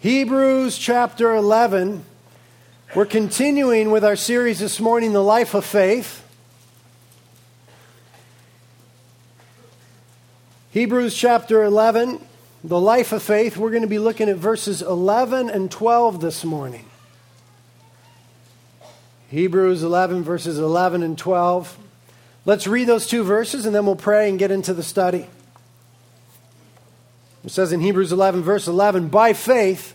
Hebrews chapter 11. We're continuing with our series this morning, The Life of Faith. Hebrews chapter 11, The Life of Faith. We're going to be looking at verses 11 and 12 this morning. Hebrews 11, verses 11 and 12. Let's read those two verses and then we'll pray and get into the study. It says in Hebrews 11, verse 11, by faith,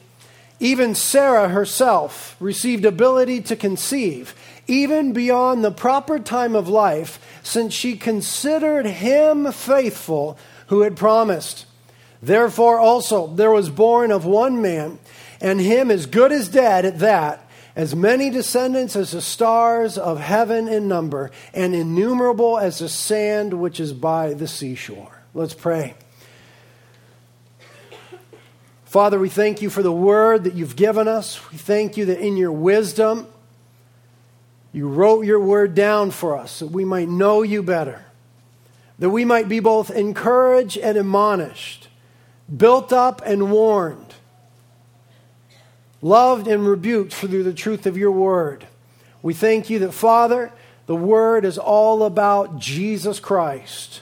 even Sarah herself received ability to conceive, even beyond the proper time of life, since she considered him faithful who had promised. Therefore, also, there was born of one man, and him as good as dead at that, as many descendants as the stars of heaven in number, and innumerable as the sand which is by the seashore. Let's pray. Father, we thank you for the word that you've given us. We thank you that in your wisdom, you wrote your word down for us that we might know you better, that we might be both encouraged and admonished, built up and warned, loved and rebuked through the truth of your word. We thank you that, Father, the word is all about Jesus Christ.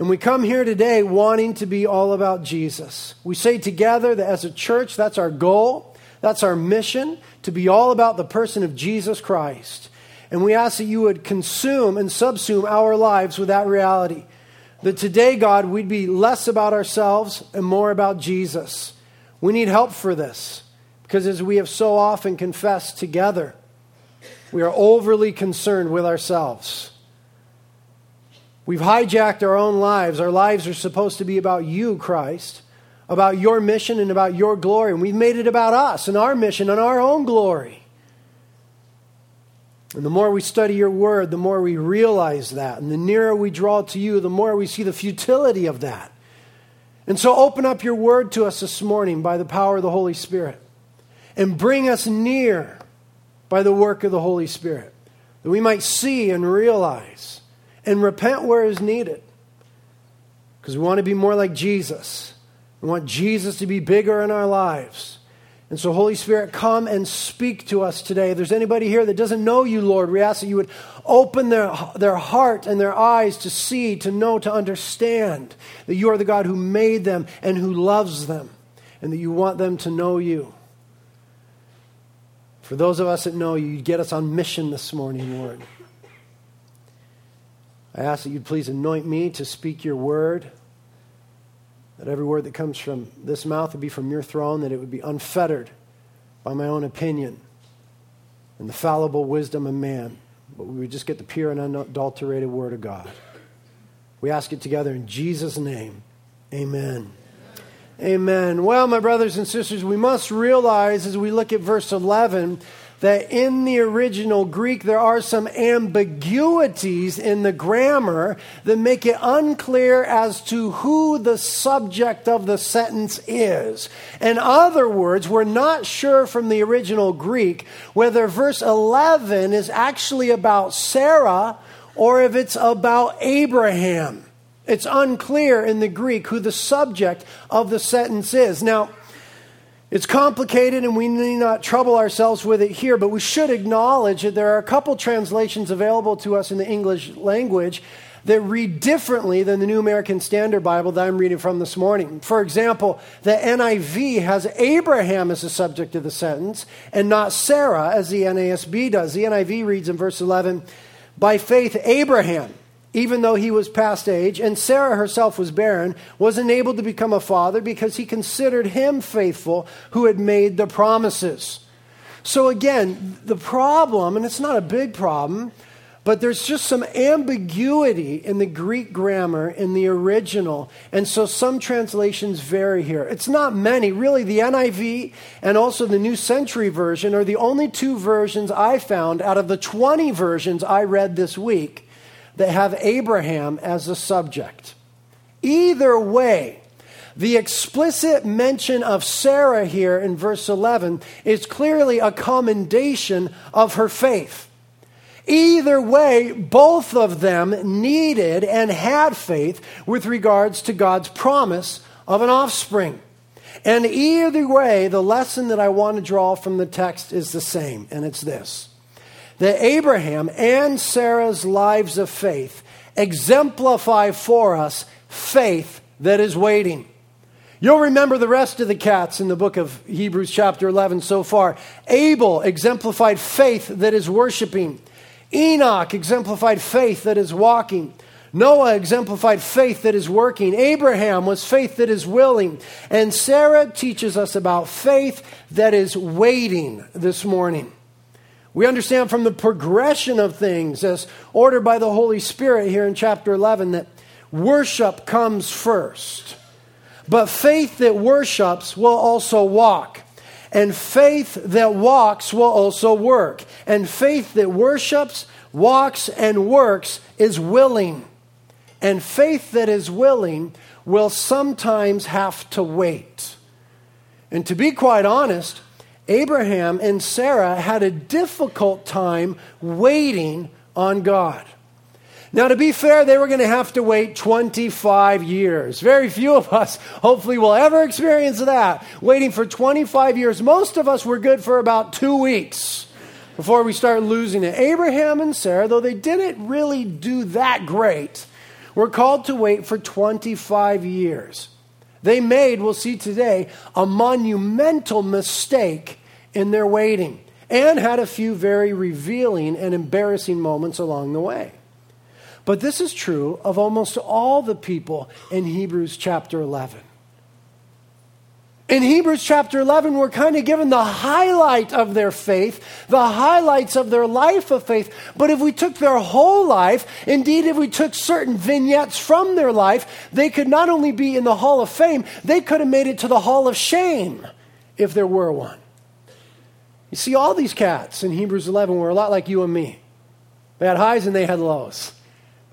And we come here today wanting to be all about Jesus. We say together that as a church, that's our goal, that's our mission, to be all about the person of Jesus Christ. And we ask that you would consume and subsume our lives with that reality. That today, God, we'd be less about ourselves and more about Jesus. We need help for this because, as we have so often confessed together, we are overly concerned with ourselves. We've hijacked our own lives. Our lives are supposed to be about you, Christ, about your mission and about your glory. And we've made it about us and our mission and our own glory. And the more we study your word, the more we realize that. And the nearer we draw to you, the more we see the futility of that. And so open up your word to us this morning by the power of the Holy Spirit. And bring us near by the work of the Holy Spirit, that we might see and realize and repent where is needed. Because we want to be more like Jesus. We want Jesus to be bigger in our lives. And so, Holy Spirit, come and speak to us today. If there's anybody here that doesn't know you, Lord, we ask that you would open their, their heart and their eyes to see, to know, to understand that you are the God who made them and who loves them, and that you want them to know you. For those of us that know you, you get us on mission this morning, Lord. I ask that you'd please anoint me to speak your word, that every word that comes from this mouth would be from your throne, that it would be unfettered by my own opinion and the fallible wisdom of man, but we would just get the pure and unadulterated word of God. We ask it together in Jesus' name. Amen. Amen. Well, my brothers and sisters, we must realize as we look at verse 11 that in the original Greek there are some ambiguities in the grammar that make it unclear as to who the subject of the sentence is. In other words, we're not sure from the original Greek whether verse 11 is actually about Sarah or if it's about Abraham. It's unclear in the Greek who the subject of the sentence is. Now, it's complicated and we need not trouble ourselves with it here, but we should acknowledge that there are a couple translations available to us in the English language that read differently than the New American Standard Bible that I'm reading from this morning. For example, the NIV has Abraham as the subject of the sentence and not Sarah as the NASB does. The NIV reads in verse 11, By faith, Abraham even though he was past age, and Sarah herself was barren, was enabled to become a father because he considered him faithful who had made the promises. So, again, the problem, and it's not a big problem, but there's just some ambiguity in the Greek grammar in the original. And so some translations vary here. It's not many. Really, the NIV and also the New Century Version are the only two versions I found out of the 20 versions I read this week that have Abraham as a subject. Either way, the explicit mention of Sarah here in verse 11 is clearly a commendation of her faith. Either way, both of them needed and had faith with regards to God's promise of an offspring. And either way, the lesson that I want to draw from the text is the same, and it's this that Abraham and Sarah's lives of faith exemplify for us faith that is waiting. You'll remember the rest of the cats in the book of Hebrews, chapter 11, so far. Abel exemplified faith that is worshiping. Enoch exemplified faith that is walking. Noah exemplified faith that is working. Abraham was faith that is willing. And Sarah teaches us about faith that is waiting this morning. We understand from the progression of things as ordered by the Holy Spirit here in chapter 11 that worship comes first. But faith that worships will also walk. And faith that walks will also work. And faith that worships, walks, and works is willing. And faith that is willing will sometimes have to wait. And to be quite honest, Abraham and Sarah had a difficult time waiting on God. Now, to be fair, they were going to have to wait 25 years. Very few of us, hopefully, will ever experience that. Waiting for 25 years. Most of us were good for about two weeks before we start losing it. Abraham and Sarah, though they didn't really do that great, were called to wait for 25 years. They made, we'll see today, a monumental mistake in their waiting and had a few very revealing and embarrassing moments along the way. But this is true of almost all the people in Hebrews chapter 11 in Hebrews chapter 11, we're kind of given the highlight of their faith, the highlights of their life of faith. But if we took their whole life, indeed, if we took certain vignettes from their life, they could not only be in the hall of fame, they could have made it to the hall of shame if there were one. You see, all these cats in Hebrews 11 were a lot like you and me. They had highs and they had lows.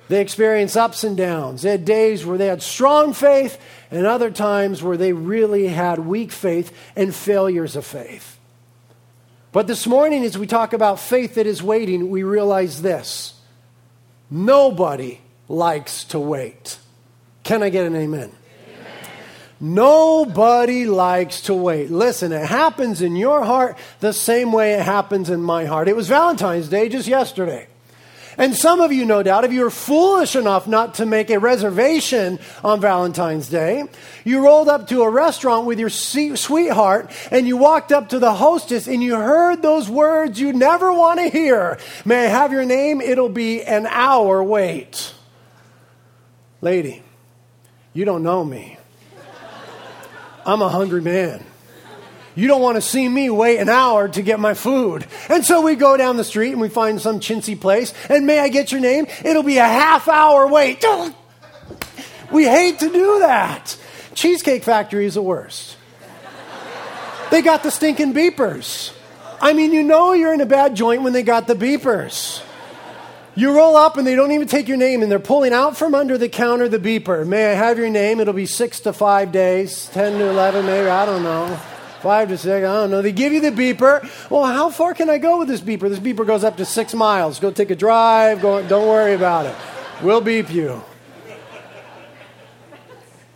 They experienced ups and downs. They had days where they had strong faith and other times where they really had weak faith and failures of faith. But this morning, as we talk about faith that is waiting, we realize this nobody likes to wait. Can I get an amen? Nobody likes to wait. Listen, it happens in your heart the same way it happens in my heart. It was Valentine's Day just yesterday. And some of you, no doubt, if you were foolish enough not to make a reservation on Valentine's Day, you rolled up to a restaurant with your sweetheart and you walked up to the hostess and you heard those words you never want to hear. May I have your name? It'll be an hour wait. Lady, you don't know me. I'm a hungry man. You don't want to see me wait an hour to get my food. And so we go down the street and we find some chintzy place. And may I get your name? It'll be a half hour wait. We hate to do that. Cheesecake Factory is the worst. They got the stinking beepers. I mean, you know you're in a bad joint when they got the beepers. You roll up and they don't even take your name and they're pulling out from under the counter the beeper. May I have your name? It'll be six to five days, 10 to 11, maybe, I don't know five to six, I don't know. They give you the beeper. Well, how far can I go with this beeper? This beeper goes up to six miles. Go take a drive. Go, don't worry about it. We'll beep you.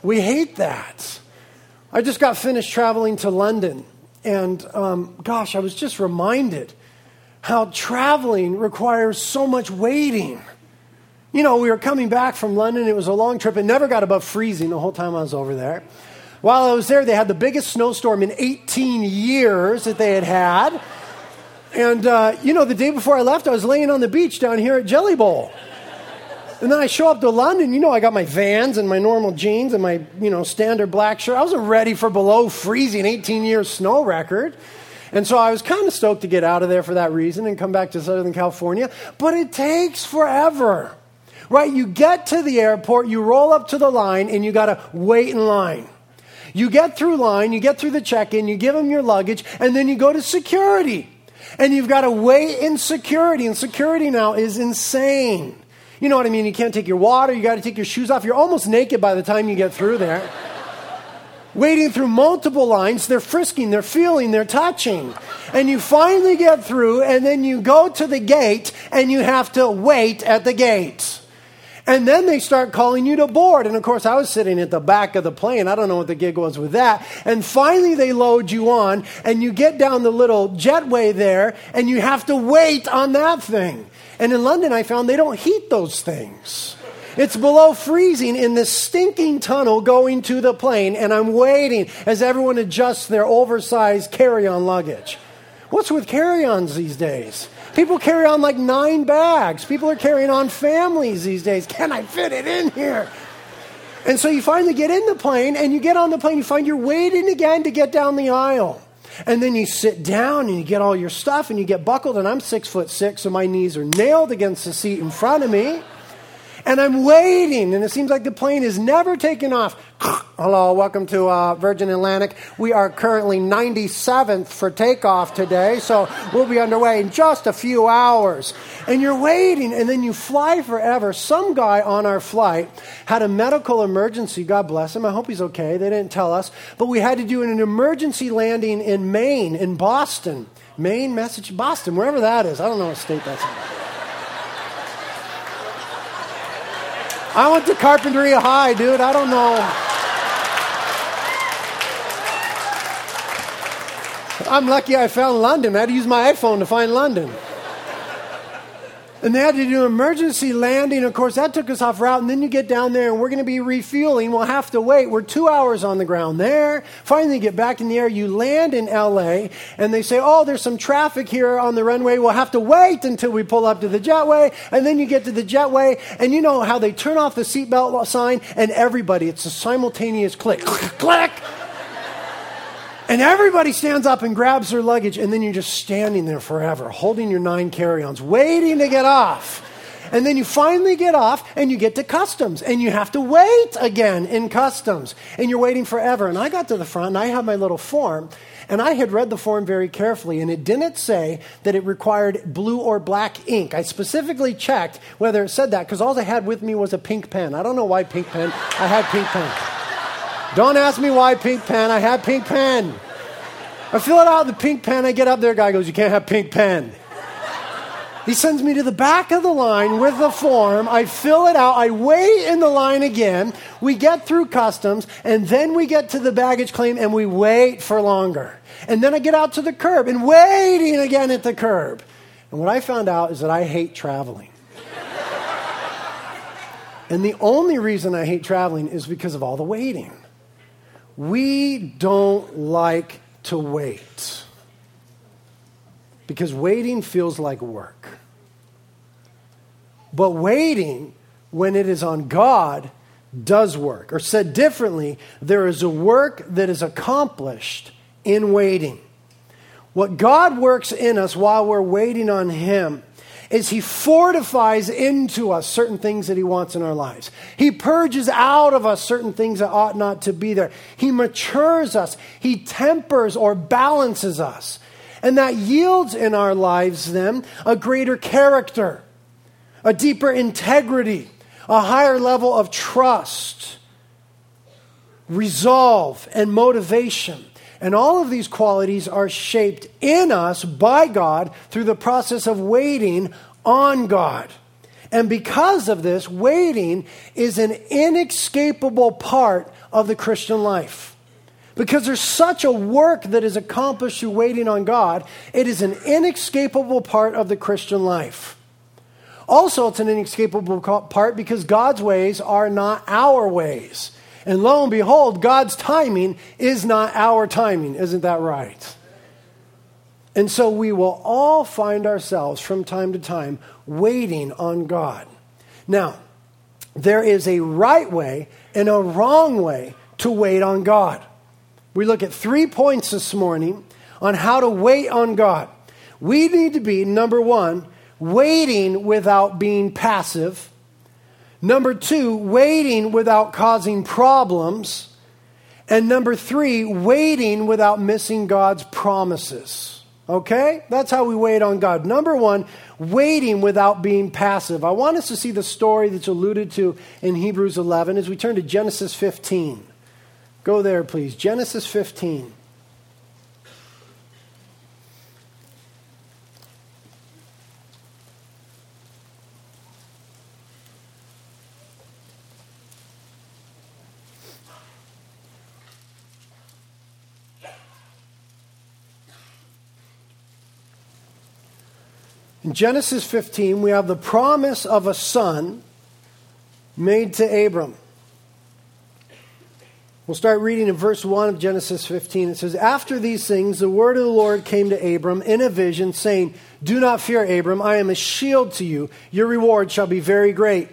We hate that. I just got finished traveling to London, and um, gosh, I was just reminded how traveling requires so much waiting. You know, we were coming back from London. It was a long trip. It never got above freezing the whole time I was over there. While I was there, they had the biggest snowstorm in 18 years that they had had. And, uh, you know, the day before I left, I was laying on the beach down here at Jelly Bowl. And then I show up to London, you know, I got my vans and my normal jeans and my, you know, standard black shirt. I wasn't ready for below freezing 18 years snow record. And so I was kind of stoked to get out of there for that reason and come back to Southern California. But it takes forever, right? You get to the airport, you roll up to the line, and you got to wait in line. You get through line, you get through the check in, you give them your luggage, and then you go to security. And you've got to wait in security. And security now is insane. You know what I mean? You can't take your water, you got to take your shoes off. You're almost naked by the time you get through there. Waiting through multiple lines, they're frisking, they're feeling, they're touching. And you finally get through, and then you go to the gate, and you have to wait at the gate. And then they start calling you to board. And of course, I was sitting at the back of the plane. I don't know what the gig was with that. And finally, they load you on, and you get down the little jetway there, and you have to wait on that thing. And in London, I found they don't heat those things. It's below freezing in this stinking tunnel going to the plane, and I'm waiting as everyone adjusts their oversized carry on luggage. What's with carry ons these days? People carry on like nine bags. People are carrying on families these days. Can I fit it in here? And so you finally get in the plane, and you get on the plane, you find you're waiting again to get down the aisle. And then you sit down and you get all your stuff and you get buckled, and I'm six foot six, so my knees are nailed against the seat in front of me. And I'm waiting, and it seems like the plane is never taking off. Hello, welcome to uh, Virgin Atlantic. We are currently 97th for takeoff today, so we'll be underway in just a few hours. And you're waiting, and then you fly forever. Some guy on our flight had a medical emergency. God bless him. I hope he's okay. They didn't tell us. But we had to do an emergency landing in Maine, in Boston. Maine, Massachusetts, Boston, wherever that is. I don't know what state that's in. I went to Carpinteria High, dude. I don't know. I'm lucky I found London. I had to use my iPhone to find London. And they had to do an emergency landing. Of course, that took us off route. And then you get down there and we're going to be refueling. We'll have to wait. We're two hours on the ground there. Finally, get back in the air. You land in LA and they say, Oh, there's some traffic here on the runway. We'll have to wait until we pull up to the jetway. And then you get to the jetway and you know how they turn off the seatbelt sign and everybody, it's a simultaneous click, click, click. And everybody stands up and grabs their luggage, and then you're just standing there forever, holding your nine carry ons, waiting to get off. And then you finally get off and you get to customs and you have to wait again in customs. And you're waiting forever. And I got to the front and I had my little form and I had read the form very carefully and it didn't say that it required blue or black ink. I specifically checked whether it said that because all I had with me was a pink pen. I don't know why pink pen. I had pink pen. Don't ask me why pink pen. I had pink pen. I fill it out with the pink pen. I get up there. Guy goes, You can't have pink pen. He sends me to the back of the line with the form. I fill it out. I wait in the line again. We get through customs, and then we get to the baggage claim and we wait for longer. And then I get out to the curb and waiting again at the curb. And what I found out is that I hate traveling. and the only reason I hate traveling is because of all the waiting. We don't like to wait because waiting feels like work. But waiting, when it is on God, does work. Or said differently, there is a work that is accomplished in waiting. What God works in us while we're waiting on Him is he fortifies into us certain things that he wants in our lives. He purges out of us certain things that ought not to be there. He matures us. He tempers or balances us. And that yields in our lives then a greater character, a deeper integrity, a higher level of trust, resolve, and motivation. And all of these qualities are shaped in us by God through the process of waiting on God. And because of this, waiting is an inescapable part of the Christian life. Because there's such a work that is accomplished through waiting on God, it is an inescapable part of the Christian life. Also, it's an inescapable part because God's ways are not our ways. And lo and behold, God's timing is not our timing. Isn't that right? And so we will all find ourselves from time to time waiting on God. Now, there is a right way and a wrong way to wait on God. We look at three points this morning on how to wait on God. We need to be, number one, waiting without being passive. Number two, waiting without causing problems. And number three, waiting without missing God's promises. Okay? That's how we wait on God. Number one, waiting without being passive. I want us to see the story that's alluded to in Hebrews 11 as we turn to Genesis 15. Go there, please. Genesis 15. In Genesis 15, we have the promise of a son made to Abram. We'll start reading in verse 1 of Genesis 15. It says, After these things, the word of the Lord came to Abram in a vision, saying, Do not fear, Abram, I am a shield to you. Your reward shall be very great.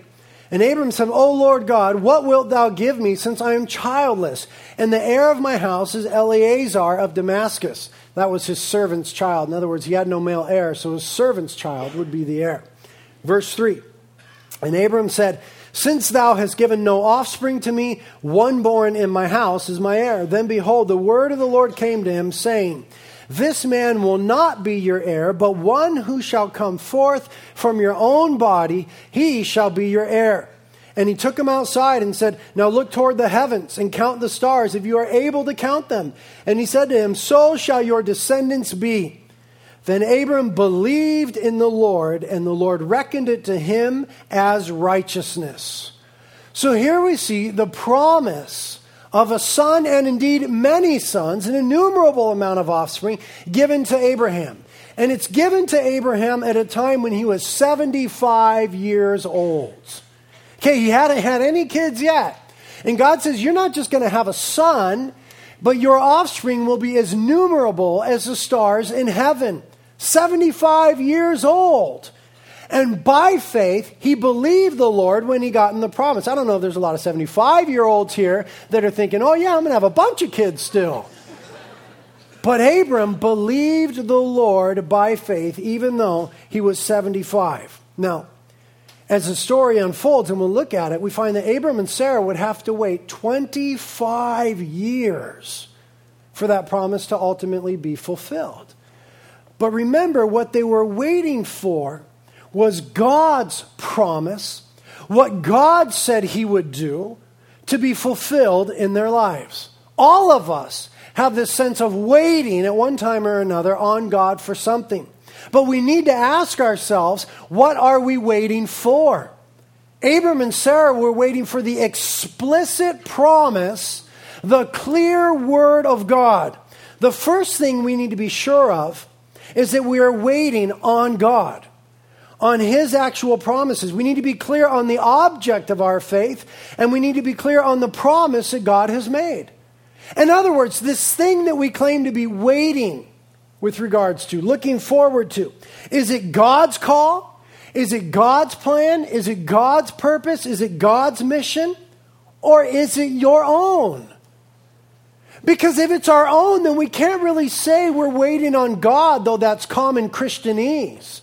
And Abram said, O Lord God, what wilt thou give me, since I am childless? And the heir of my house is Eliezer of Damascus. That was his servant's child. In other words, he had no male heir, so his servant's child would be the heir. Verse 3 And Abram said, Since thou hast given no offspring to me, one born in my house is my heir. Then behold, the word of the Lord came to him, saying, this man will not be your heir, but one who shall come forth from your own body, he shall be your heir. And he took him outside and said, Now look toward the heavens and count the stars, if you are able to count them. And he said to him, So shall your descendants be. Then Abram believed in the Lord, and the Lord reckoned it to him as righteousness. So here we see the promise of a son and indeed many sons, an innumerable amount of offspring given to Abraham. And it's given to Abraham at a time when he was 75 years old. Okay, he hadn't had any kids yet. And God says, You're not just going to have a son, but your offspring will be as numerable as the stars in heaven. 75 years old. And by faith, he believed the Lord when he got in the promise. I don't know if there's a lot of 75 year olds here that are thinking, oh, yeah, I'm going to have a bunch of kids still. But Abram believed the Lord by faith, even though he was 75. Now, as the story unfolds and we'll look at it, we find that Abram and Sarah would have to wait 25 years for that promise to ultimately be fulfilled. But remember, what they were waiting for was God's promise, what God said He would do, to be fulfilled in their lives. All of us have this sense of waiting at one time or another on God for something. But we need to ask ourselves, what are we waiting for? Abram and Sarah were waiting for the explicit promise, the clear word of God. The first thing we need to be sure of is that we are waiting on God on His actual promises. We need to be clear on the object of our faith, and we need to be clear on the promise that God has made. In other words, this thing that we claim to be waiting with regards to, looking forward to, is it God's call? Is it God's plan? Is it God's purpose? Is it God's mission? Or is it your own? Because if it's our own, then we can't really say we're waiting on God, though that's common Christianese.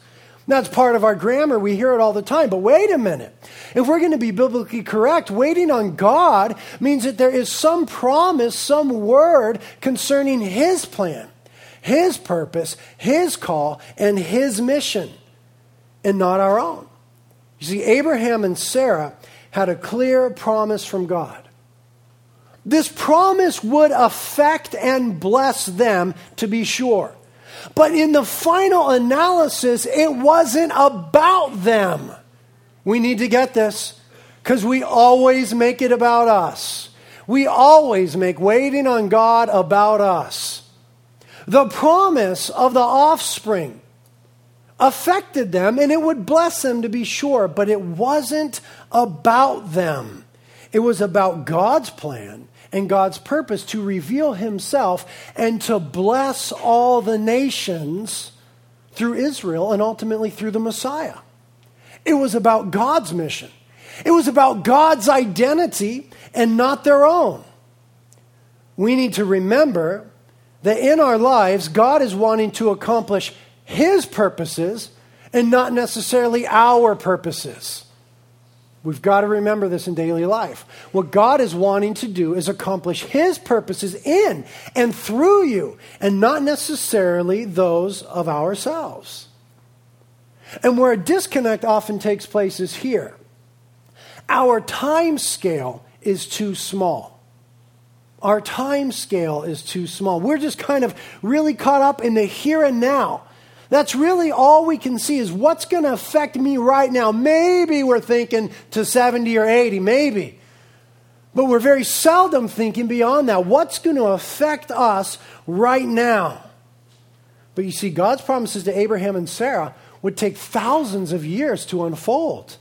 That's part of our grammar. We hear it all the time. But wait a minute. If we're going to be biblically correct, waiting on God means that there is some promise, some word concerning His plan, His purpose, His call, and His mission, and not our own. You see, Abraham and Sarah had a clear promise from God. This promise would affect and bless them, to be sure. But in the final analysis, it wasn't about them. We need to get this because we always make it about us. We always make waiting on God about us. The promise of the offspring affected them and it would bless them to be sure, but it wasn't about them. It was about God's plan and God's purpose to reveal himself and to bless all the nations through Israel and ultimately through the Messiah. It was about God's mission. It was about God's identity and not their own. We need to remember that in our lives, God is wanting to accomplish His purposes and not necessarily our purposes. We've got to remember this in daily life. What God is wanting to do is accomplish His purposes in and through you, and not necessarily those of ourselves. And where a disconnect often takes place is here. Our time scale is too small. Our time scale is too small. We're just kind of really caught up in the here and now. That's really all we can see is what's going to affect me right now. Maybe we're thinking to 70 or 80, maybe. But we're very seldom thinking beyond that. What's going to affect us right now? But you see, God's promises to Abraham and Sarah would take thousands of years to unfold.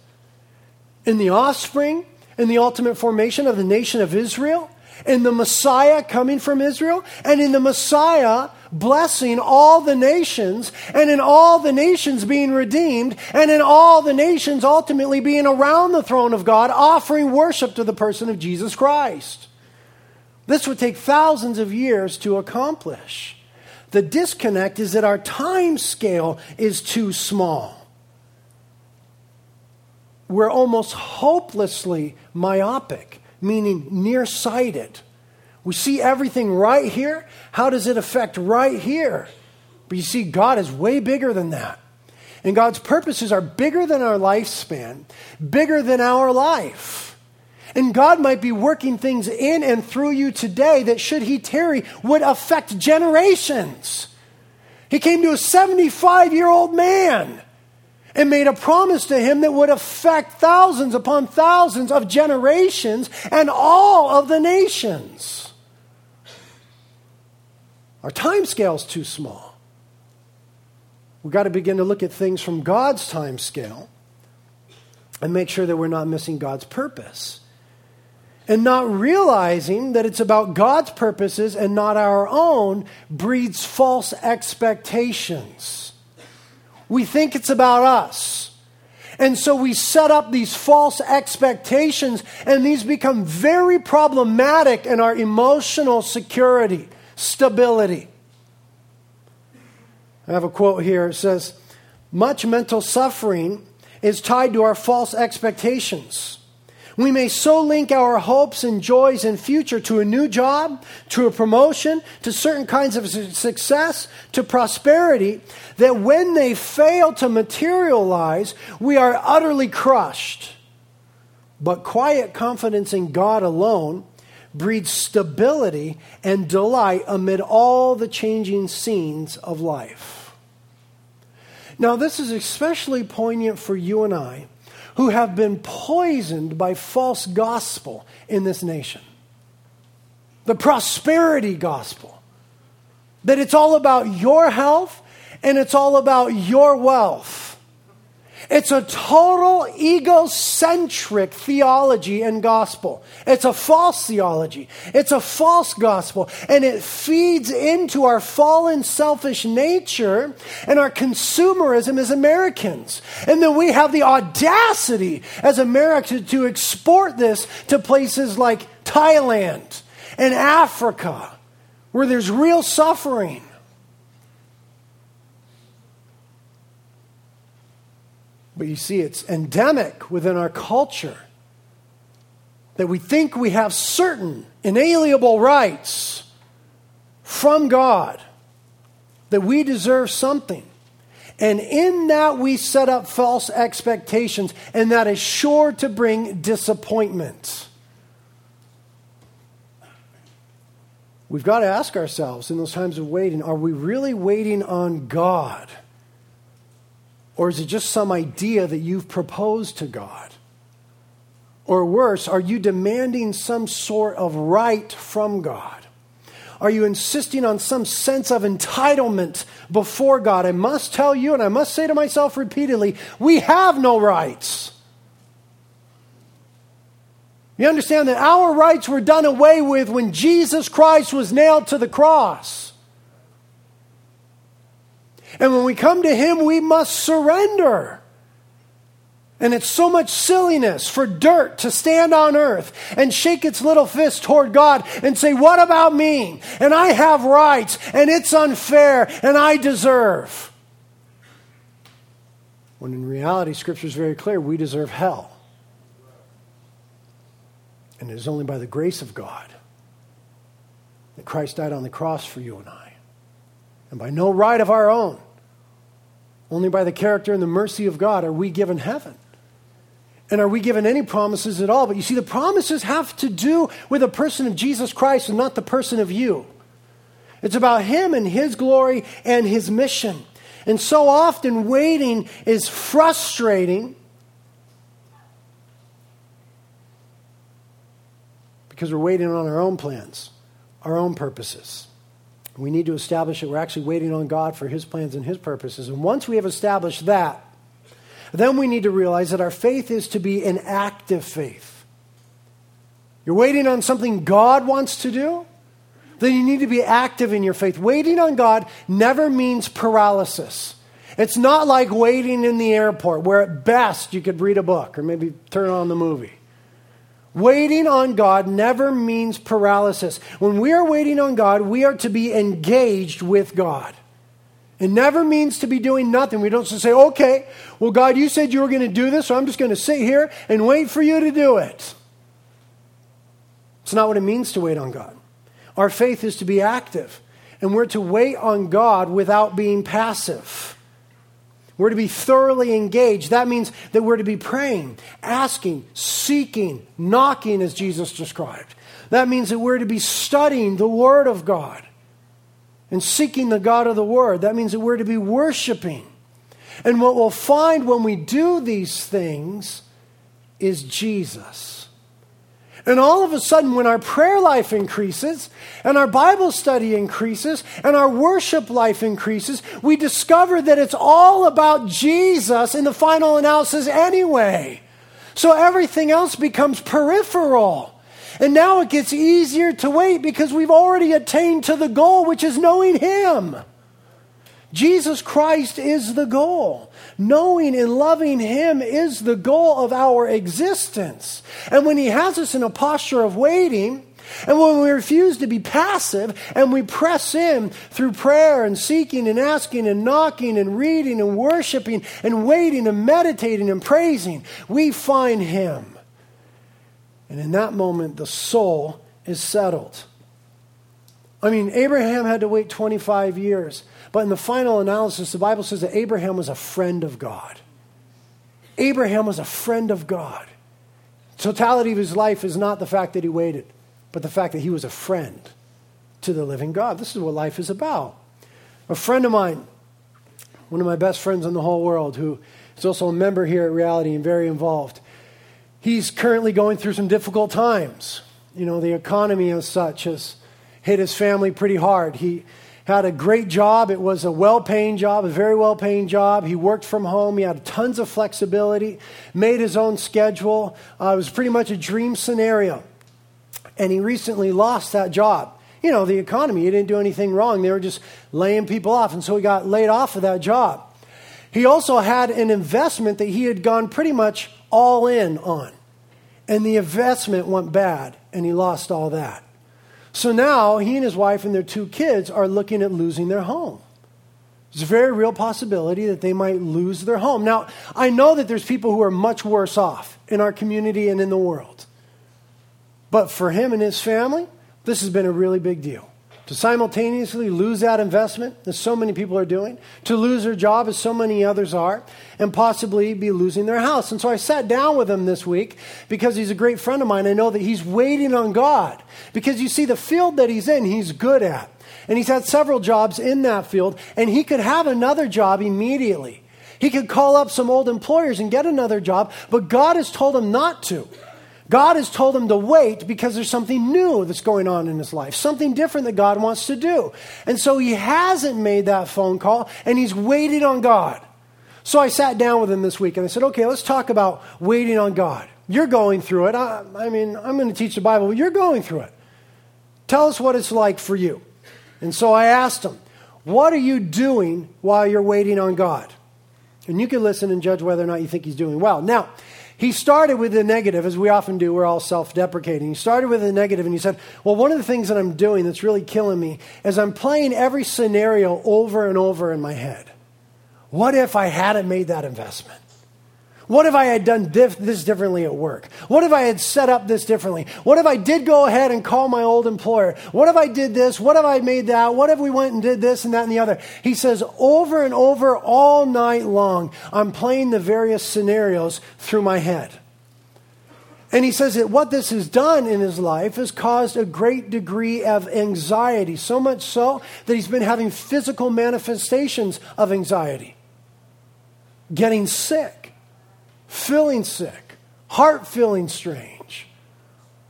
In the offspring, in the ultimate formation of the nation of Israel, in the Messiah coming from Israel, and in the Messiah blessing all the nations, and in all the nations being redeemed, and in all the nations ultimately being around the throne of God, offering worship to the person of Jesus Christ. This would take thousands of years to accomplish. The disconnect is that our time scale is too small. We're almost hopelessly myopic, meaning nearsighted. We see everything right here. How does it affect right here? But you see, God is way bigger than that. And God's purposes are bigger than our lifespan, bigger than our life. And God might be working things in and through you today that, should He tarry, would affect generations. He came to a 75 year old man and made a promise to him that would affect thousands upon thousands of generations and all of the nations. Our time scale is too small. We've got to begin to look at things from God's time scale and make sure that we're not missing God's purpose. And not realizing that it's about God's purposes and not our own breeds false expectations. We think it's about us. And so we set up these false expectations, and these become very problematic in our emotional security stability. I have a quote here. It says, Much mental suffering is tied to our false expectations. We may so link our hopes and joys and future to a new job, to a promotion, to certain kinds of success, to prosperity, that when they fail to materialize, we are utterly crushed. But quiet confidence in God alone breeds stability and delight amid all the changing scenes of life. Now, this is especially poignant for you and I who have been poisoned by false gospel in this nation. The prosperity gospel. That it's all about your health and it's all about your wealth. It's a total egocentric theology and gospel. It's a false theology. It's a false gospel. And it feeds into our fallen, selfish nature and our consumerism as Americans. And then we have the audacity as Americans to export this to places like Thailand and Africa where there's real suffering. But you see, it's endemic within our culture that we think we have certain inalienable rights from God, that we deserve something. And in that, we set up false expectations, and that is sure to bring disappointment. We've got to ask ourselves in those times of waiting are we really waiting on God? Or is it just some idea that you've proposed to God? Or worse, are you demanding some sort of right from God? Are you insisting on some sense of entitlement before God? I must tell you, and I must say to myself repeatedly, we have no rights. You understand that our rights were done away with when Jesus Christ was nailed to the cross. And when we come to Him, we must surrender. And it's so much silliness for dirt to stand on earth and shake its little fist toward God and say, What about me? And I have rights, and it's unfair, and I deserve. When in reality, Scripture is very clear we deserve hell. And it is only by the grace of God that Christ died on the cross for you and I and by no right of our own. Only by the character and the mercy of God are we given heaven. And are we given any promises at all? But you see, the promises have to do with the person of Jesus Christ and not the person of you. It's about Him and His glory and His mission. And so often, waiting is frustrating because we're waiting on our own plans, our own purposes. We need to establish that we're actually waiting on God for His plans and His purposes. And once we have established that, then we need to realize that our faith is to be an active faith. You're waiting on something God wants to do? Then you need to be active in your faith. Waiting on God never means paralysis. It's not like waiting in the airport, where at best you could read a book or maybe turn on the movie. Waiting on God never means paralysis. When we are waiting on God, we are to be engaged with God. It never means to be doing nothing. We don't just say, okay, well, God, you said you were going to do this, so I'm just going to sit here and wait for you to do it. It's not what it means to wait on God. Our faith is to be active, and we're to wait on God without being passive. We're to be thoroughly engaged. That means that we're to be praying, asking, seeking, knocking, as Jesus described. That means that we're to be studying the Word of God and seeking the God of the Word. That means that we're to be worshiping. And what we'll find when we do these things is Jesus. And all of a sudden, when our prayer life increases, and our Bible study increases, and our worship life increases, we discover that it's all about Jesus in the final analysis anyway. So everything else becomes peripheral. And now it gets easier to wait because we've already attained to the goal, which is knowing Him. Jesus Christ is the goal. Knowing and loving Him is the goal of our existence. And when He has us in a posture of waiting, and when we refuse to be passive and we press in through prayer and seeking and asking and knocking and reading and worshiping and waiting and meditating and praising, we find Him. And in that moment, the soul is settled. I mean, Abraham had to wait 25 years. But in the final analysis, the Bible says that Abraham was a friend of God. Abraham was a friend of God. Totality of his life is not the fact that he waited, but the fact that he was a friend to the living God. This is what life is about. A friend of mine, one of my best friends in the whole world, who is also a member here at Reality and very involved, he's currently going through some difficult times. You know, the economy as such has hit his family pretty hard. He had a great job. It was a well paying job, a very well paying job. He worked from home. He had tons of flexibility, made his own schedule. Uh, it was pretty much a dream scenario. And he recently lost that job. You know, the economy, he didn't do anything wrong. They were just laying people off. And so he got laid off of that job. He also had an investment that he had gone pretty much all in on. And the investment went bad, and he lost all that. So now he and his wife and their two kids are looking at losing their home. It's a very real possibility that they might lose their home. Now, I know that there's people who are much worse off in our community and in the world. But for him and his family, this has been a really big deal to simultaneously lose that investment, as so many people are doing, to lose their job, as so many others are, and possibly be losing their house. And so I sat down with him this week because he's a great friend of mine. I know that he's waiting on God because you see, the field that he's in, he's good at. And he's had several jobs in that field, and he could have another job immediately. He could call up some old employers and get another job, but God has told him not to. God has told him to wait because there's something new that's going on in his life, something different that God wants to do. And so he hasn't made that phone call and he's waited on God. So I sat down with him this week and I said, okay, let's talk about waiting on God. You're going through it. I, I mean, I'm going to teach the Bible, but you're going through it. Tell us what it's like for you. And so I asked him, what are you doing while you're waiting on God? And you can listen and judge whether or not you think he's doing well. Now, he started with the negative, as we often do. We're all self deprecating. He started with the negative and he said, Well, one of the things that I'm doing that's really killing me is I'm playing every scenario over and over in my head. What if I hadn't made that investment? What if I had done this differently at work? What if I had set up this differently? What if I did go ahead and call my old employer? What if I did this? What if I made that? What if we went and did this and that and the other? He says over and over all night long, I'm playing the various scenarios through my head. And he says that what this has done in his life has caused a great degree of anxiety, so much so that he's been having physical manifestations of anxiety, getting sick feeling sick, heart feeling strange,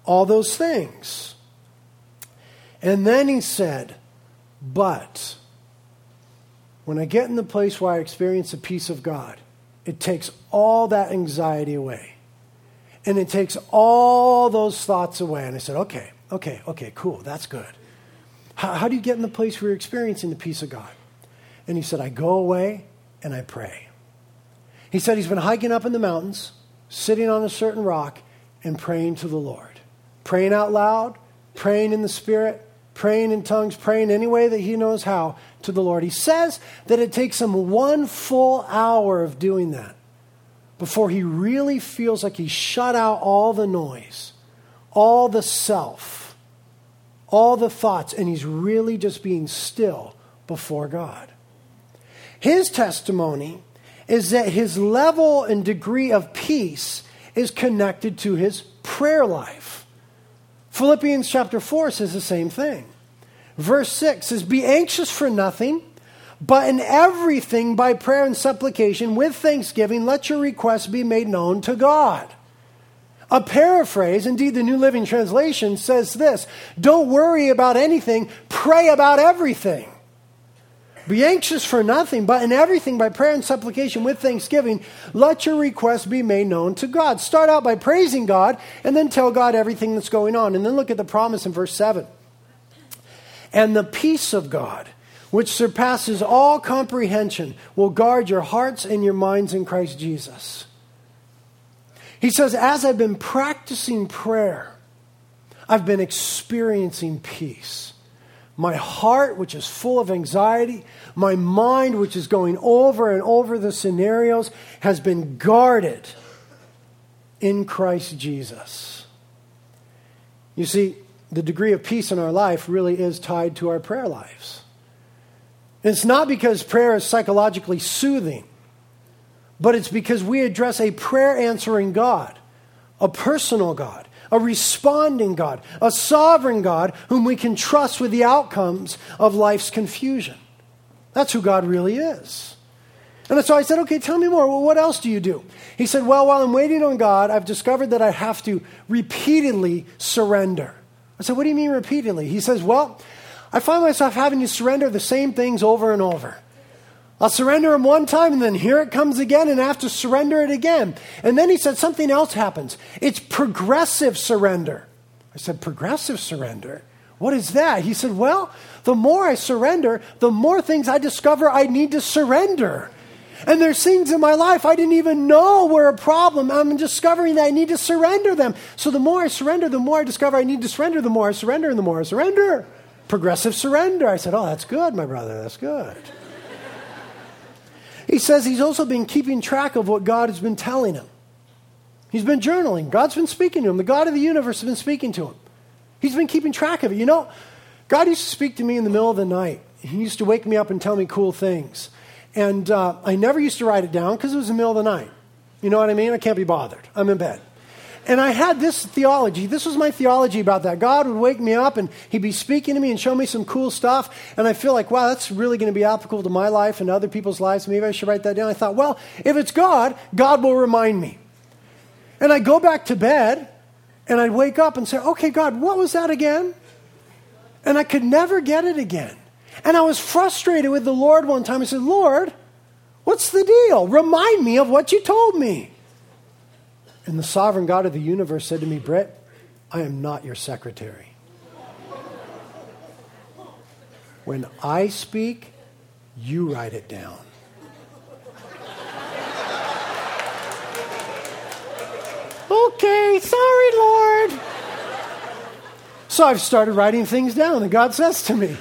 all those things. And then he said, But when I get in the place where I experience the peace of God, it takes all that anxiety away. And it takes all those thoughts away. And I said, okay, okay, okay, cool, that's good. How, how do you get in the place where you're experiencing the peace of God? And he said, I go away and I pray. He said he's been hiking up in the mountains, sitting on a certain rock, and praying to the Lord. Praying out loud, praying in the Spirit, praying in tongues, praying any way that he knows how to the Lord. He says that it takes him one full hour of doing that before he really feels like he shut out all the noise, all the self, all the thoughts, and he's really just being still before God. His testimony is that his level and degree of peace is connected to his prayer life. Philippians chapter 4 says the same thing. Verse 6 says, Be anxious for nothing, but in everything by prayer and supplication with thanksgiving, let your requests be made known to God. A paraphrase, indeed, the New Living Translation says this Don't worry about anything, pray about everything. Be anxious for nothing, but in everything by prayer and supplication with thanksgiving, let your requests be made known to God. Start out by praising God and then tell God everything that's going on. And then look at the promise in verse 7. And the peace of God, which surpasses all comprehension, will guard your hearts and your minds in Christ Jesus. He says, As I've been practicing prayer, I've been experiencing peace my heart, which is full of anxiety, my mind, which is going over and over the scenarios, has been guarded in Christ Jesus. You see, the degree of peace in our life really is tied to our prayer lives. It's not because prayer is psychologically soothing, but it's because we address a prayer answering God, a personal God a responding God, a sovereign God whom we can trust with the outcomes of life's confusion. That's who God really is. And so I said, okay, tell me more. Well, what else do you do? He said, well, while I'm waiting on God, I've discovered that I have to repeatedly surrender. I said, what do you mean repeatedly? He says, well, I find myself having to surrender the same things over and over. I'll surrender him one time, and then here it comes again, and I have to surrender it again. And then he said something else happens. It's progressive surrender. I said, Progressive surrender? What is that? He said, Well, the more I surrender, the more things I discover I need to surrender. And there's things in my life I didn't even know were a problem. I'm discovering that I need to surrender them. So the more I surrender, the more I discover I need to surrender, the more I surrender, and the more I surrender. Progressive surrender. I said, Oh, that's good, my brother. That's good. He says he's also been keeping track of what God has been telling him. He's been journaling. God's been speaking to him. The God of the universe has been speaking to him. He's been keeping track of it. You know, God used to speak to me in the middle of the night. He used to wake me up and tell me cool things. And uh, I never used to write it down because it was the middle of the night. You know what I mean? I can't be bothered. I'm in bed. And I had this theology. This was my theology about that. God would wake me up and He'd be speaking to me and show me some cool stuff. And I feel like, wow, that's really going to be applicable to my life and other people's lives. Maybe I should write that down. I thought, well, if it's God, God will remind me. And I go back to bed and I'd wake up and say, okay, God, what was that again? And I could never get it again. And I was frustrated with the Lord one time. I said, Lord, what's the deal? Remind me of what you told me. And the sovereign God of the universe said to me, Brett, I am not your secretary. When I speak, you write it down. okay, sorry, Lord. So I've started writing things down that God says to me.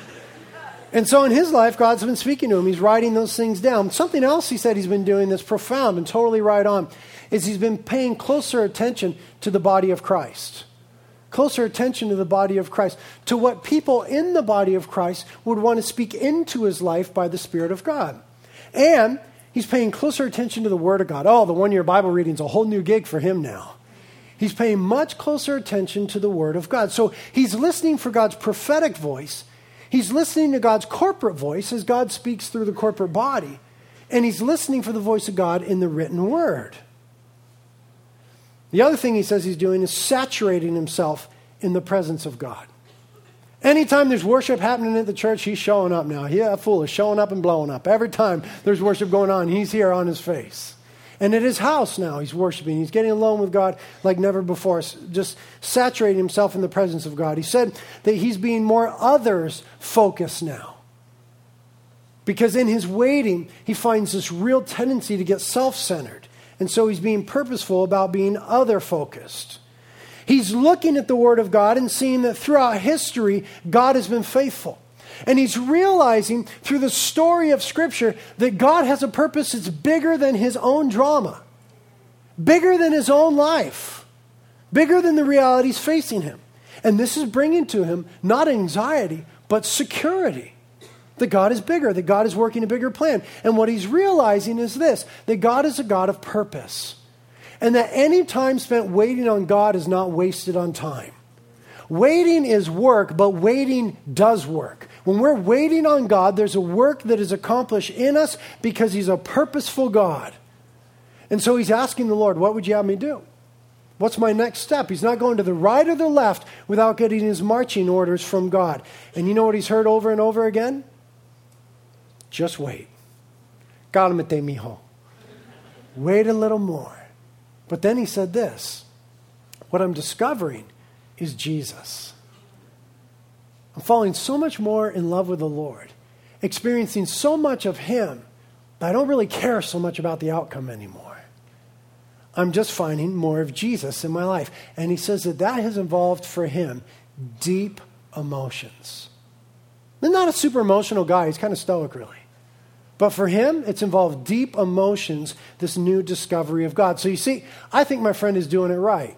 And so in his life, God's been speaking to him. He's writing those things down. Something else he said he's been doing that's profound and totally right on is he's been paying closer attention to the body of Christ. Closer attention to the body of Christ, to what people in the body of Christ would want to speak into his life by the Spirit of God. And he's paying closer attention to the Word of God. Oh, the one year Bible reading is a whole new gig for him now. He's paying much closer attention to the Word of God. So he's listening for God's prophetic voice. He's listening to God's corporate voice as God speaks through the corporate body. And he's listening for the voice of God in the written Word. The other thing he says he's doing is saturating himself in the presence of God. Anytime there's worship happening at the church, he's showing up now. Yeah, fool is showing up and blowing up. Every time there's worship going on, he's here on his face. And at his house now, he's worshiping. He's getting alone with God like never before, just saturating himself in the presence of God. He said that he's being more others focused now. Because in his waiting, he finds this real tendency to get self centered. And so he's being purposeful about being other focused. He's looking at the Word of God and seeing that throughout history, God has been faithful. And he's realizing through the story of Scripture that God has a purpose that's bigger than his own drama, bigger than his own life, bigger than the realities facing him. And this is bringing to him not anxiety, but security. That God is bigger, that God is working a bigger plan. And what he's realizing is this that God is a God of purpose. And that any time spent waiting on God is not wasted on time. Waiting is work, but waiting does work. When we're waiting on God, there's a work that is accomplished in us because He's a purposeful God. And so He's asking the Lord, What would you have me do? What's my next step? He's not going to the right or the left without getting his marching orders from God. And you know what he's heard over and over again? Just wait. Cálmate, mijo. Wait a little more. But then he said this What I'm discovering is Jesus. I'm falling so much more in love with the Lord, experiencing so much of Him that I don't really care so much about the outcome anymore. I'm just finding more of Jesus in my life. And he says that that has involved for him deep emotions. He's not a super emotional guy, he's kind of stoic, really. But for him, it's involved deep emotions, this new discovery of God. So you see, I think my friend is doing it right.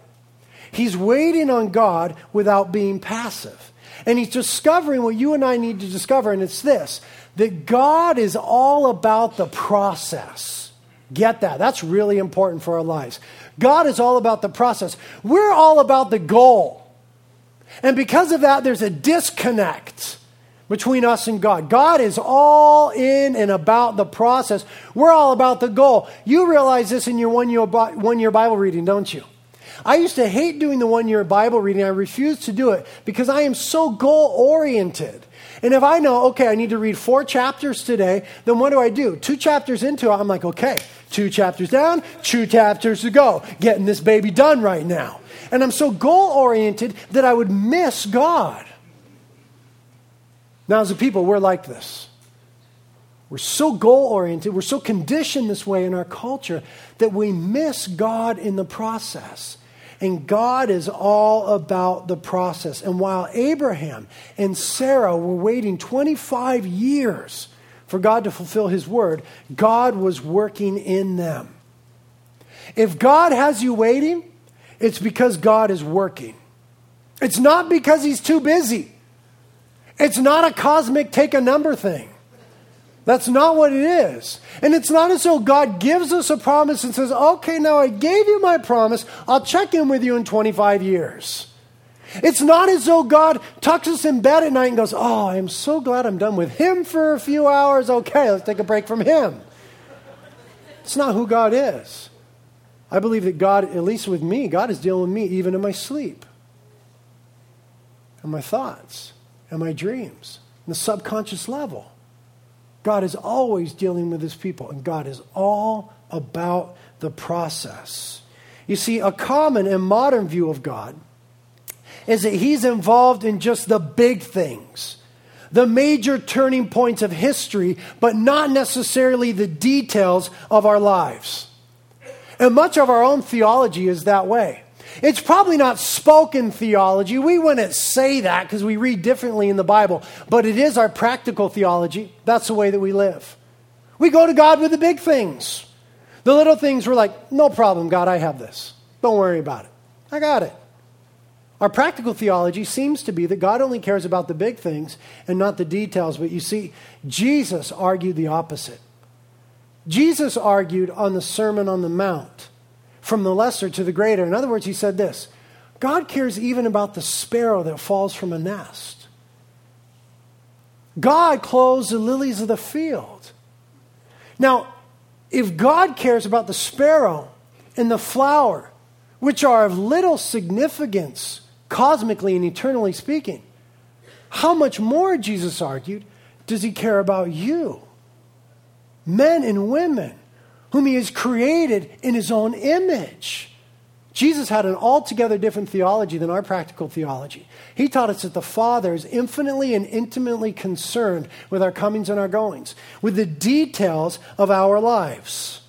He's waiting on God without being passive. And he's discovering what you and I need to discover, and it's this that God is all about the process. Get that. That's really important for our lives. God is all about the process. We're all about the goal. And because of that, there's a disconnect between us and God. God is all in and about the process. We're all about the goal. You realize this in your one year, one year Bible reading, don't you? I used to hate doing the one year Bible reading. I refused to do it because I am so goal oriented. And if I know, okay, I need to read four chapters today, then what do I do? Two chapters into it, I'm like, okay, two chapters down, two chapters to go. Getting this baby done right now. And I'm so goal oriented that I would miss God. Now, as a people, we're like this. We're so goal oriented, we're so conditioned this way in our culture that we miss God in the process. And God is all about the process. And while Abraham and Sarah were waiting 25 years for God to fulfill his word, God was working in them. If God has you waiting, it's because God is working. It's not because he's too busy. It's not a cosmic take a number thing. That's not what it is. And it's not as though God gives us a promise and says, okay, now I gave you my promise. I'll check in with you in 25 years. It's not as though God tucks us in bed at night and goes, oh, I'm so glad I'm done with him for a few hours. Okay, let's take a break from him. It's not who God is. I believe that God, at least with me, God is dealing with me even in my sleep and my thoughts and my dreams, and the subconscious level. God is always dealing with his people, and God is all about the process. You see, a common and modern view of God is that he's involved in just the big things, the major turning points of history, but not necessarily the details of our lives. And much of our own theology is that way. It's probably not spoken theology. We wouldn't say that because we read differently in the Bible, but it is our practical theology. That's the way that we live. We go to God with the big things. The little things, we're like, no problem, God, I have this. Don't worry about it. I got it. Our practical theology seems to be that God only cares about the big things and not the details. But you see, Jesus argued the opposite. Jesus argued on the Sermon on the Mount from the lesser to the greater. In other words, he said this God cares even about the sparrow that falls from a nest. God clothes the lilies of the field. Now, if God cares about the sparrow and the flower, which are of little significance cosmically and eternally speaking, how much more, Jesus argued, does he care about you? Men and women whom he has created in his own image. Jesus had an altogether different theology than our practical theology. He taught us that the Father is infinitely and intimately concerned with our comings and our goings, with the details of our lives.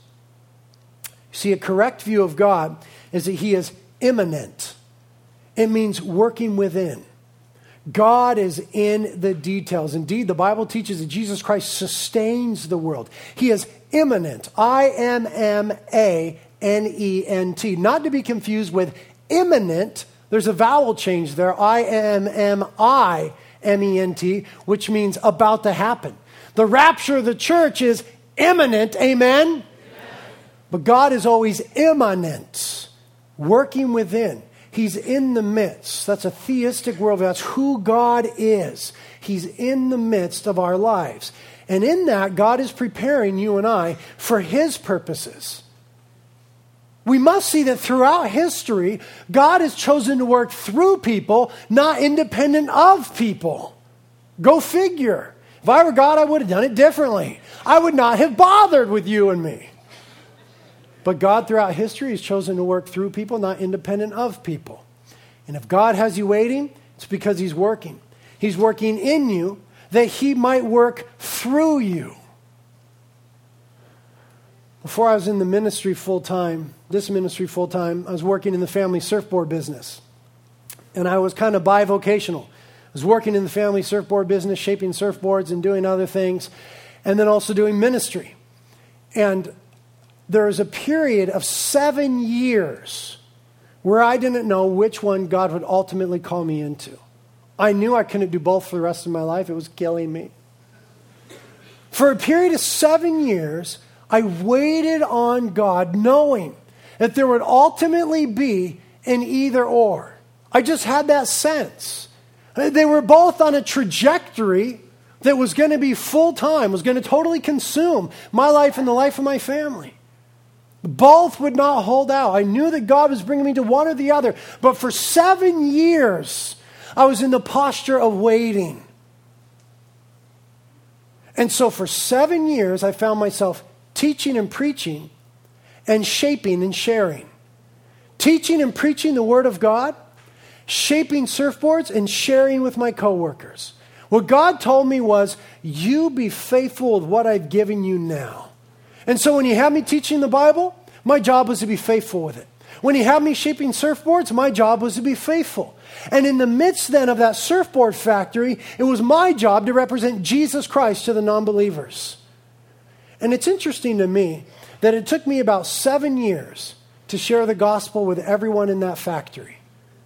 See, a correct view of God is that he is immanent, it means working within. God is in the details. Indeed, the Bible teaches that Jesus Christ sustains the world. He is immanent. I M M A N E N T. Not to be confused with imminent. There's a vowel change there. I M M I N E N T, which means about to happen. The rapture of the church is imminent. Amen? Amen. But God is always immanent, working within. He's in the midst. That's a theistic worldview. That's who God is. He's in the midst of our lives. And in that, God is preparing you and I for His purposes. We must see that throughout history, God has chosen to work through people, not independent of people. Go figure. If I were God, I would have done it differently. I would not have bothered with you and me. But God, throughout history, has chosen to work through people, not independent of people. And if God has you waiting, it's because He's working. He's working in you that He might work through you. Before I was in the ministry full time, this ministry full time, I was working in the family surfboard business. And I was kind of bivocational. I was working in the family surfboard business, shaping surfboards and doing other things, and then also doing ministry. And there was a period of seven years where I didn't know which one God would ultimately call me into. I knew I couldn't do both for the rest of my life, it was killing me. For a period of seven years, I waited on God knowing that there would ultimately be an either or. I just had that sense. They were both on a trajectory that was going to be full time, was going to totally consume my life and the life of my family. Both would not hold out. I knew that God was bringing me to one or the other. But for seven years, I was in the posture of waiting. And so for seven years, I found myself teaching and preaching and shaping and sharing. Teaching and preaching the Word of God, shaping surfboards, and sharing with my coworkers. What God told me was, You be faithful with what I've given you now. And so when you had me teaching the Bible, my job was to be faithful with it. When he had me shaping surfboards, my job was to be faithful. And in the midst then of that surfboard factory, it was my job to represent Jesus Christ to the non believers. And it's interesting to me that it took me about seven years to share the gospel with everyone in that factory.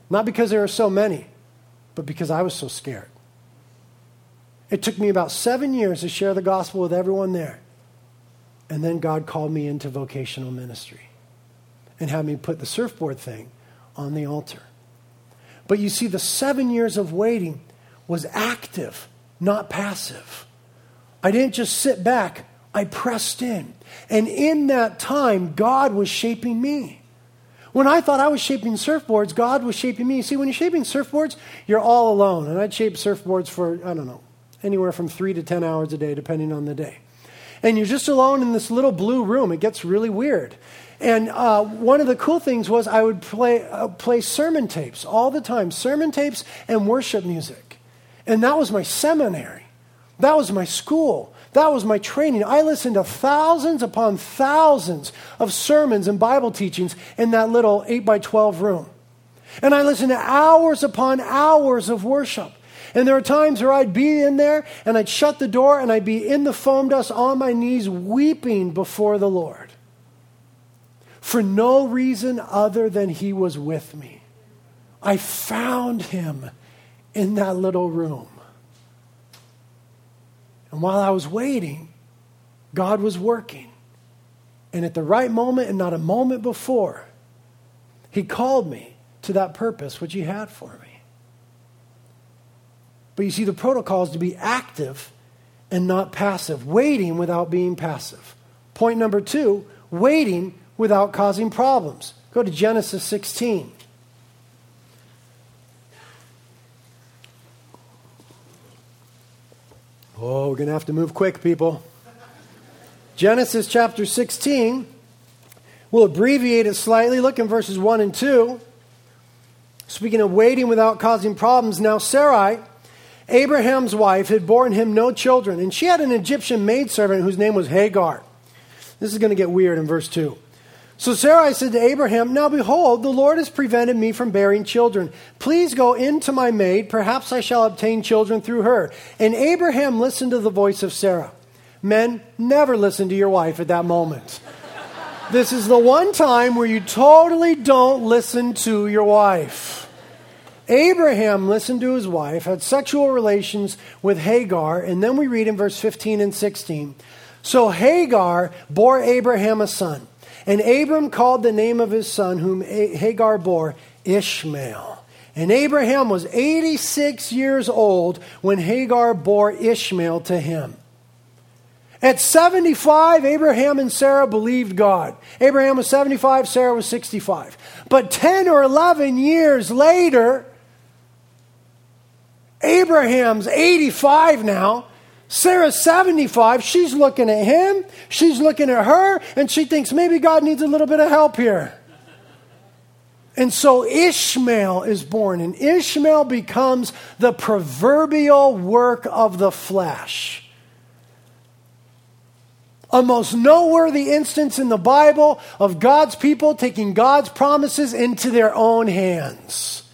Not because there are so many, but because I was so scared. It took me about seven years to share the gospel with everyone there. And then God called me into vocational ministry and had me put the surfboard thing on the altar. But you see, the seven years of waiting was active, not passive. I didn't just sit back, I pressed in. And in that time, God was shaping me. When I thought I was shaping surfboards, God was shaping me. See, when you're shaping surfboards, you're all alone. And I'd shape surfboards for, I don't know, anywhere from three to 10 hours a day, depending on the day and you're just alone in this little blue room. It gets really weird. And uh, one of the cool things was I would play, uh, play sermon tapes all the time sermon tapes and worship music. And that was my seminary, that was my school. That was my training. I listened to thousands upon thousands of sermons and Bible teachings in that little 8 by 12 room. And I listened to hours upon hours of worship. And there are times where I'd be in there and I'd shut the door and I'd be in the foam dust on my knees weeping before the Lord for no reason other than He was with me. I found Him in that little room. And while I was waiting, God was working. And at the right moment and not a moment before, He called me to that purpose which He had for me. But you see, the protocol is to be active and not passive, waiting without being passive. Point number two waiting without causing problems. Go to Genesis 16. Oh, we're going to have to move quick, people. Genesis chapter 16. We'll abbreviate it slightly. Look in verses 1 and 2. Speaking of waiting without causing problems, now Sarai, Abraham's wife, had borne him no children, and she had an Egyptian maidservant whose name was Hagar. This is going to get weird in verse 2. So Sarai said to Abraham, Now behold, the Lord has prevented me from bearing children. Please go in to my maid. Perhaps I shall obtain children through her. And Abraham listened to the voice of Sarah. Men, never listen to your wife at that moment. this is the one time where you totally don't listen to your wife. Abraham listened to his wife, had sexual relations with Hagar, and then we read in verse 15 and 16. So Hagar bore Abraham a son. And Abram called the name of his son, whom Hagar bore, Ishmael. And Abraham was 86 years old when Hagar bore Ishmael to him. At 75, Abraham and Sarah believed God. Abraham was 75, Sarah was 65. But 10 or 11 years later, Abraham's 85 now, Sarah's 75. She's looking at him. She's looking at her. And she thinks maybe God needs a little bit of help here. And so Ishmael is born. And Ishmael becomes the proverbial work of the flesh. A most noteworthy instance in the Bible of God's people taking God's promises into their own hands.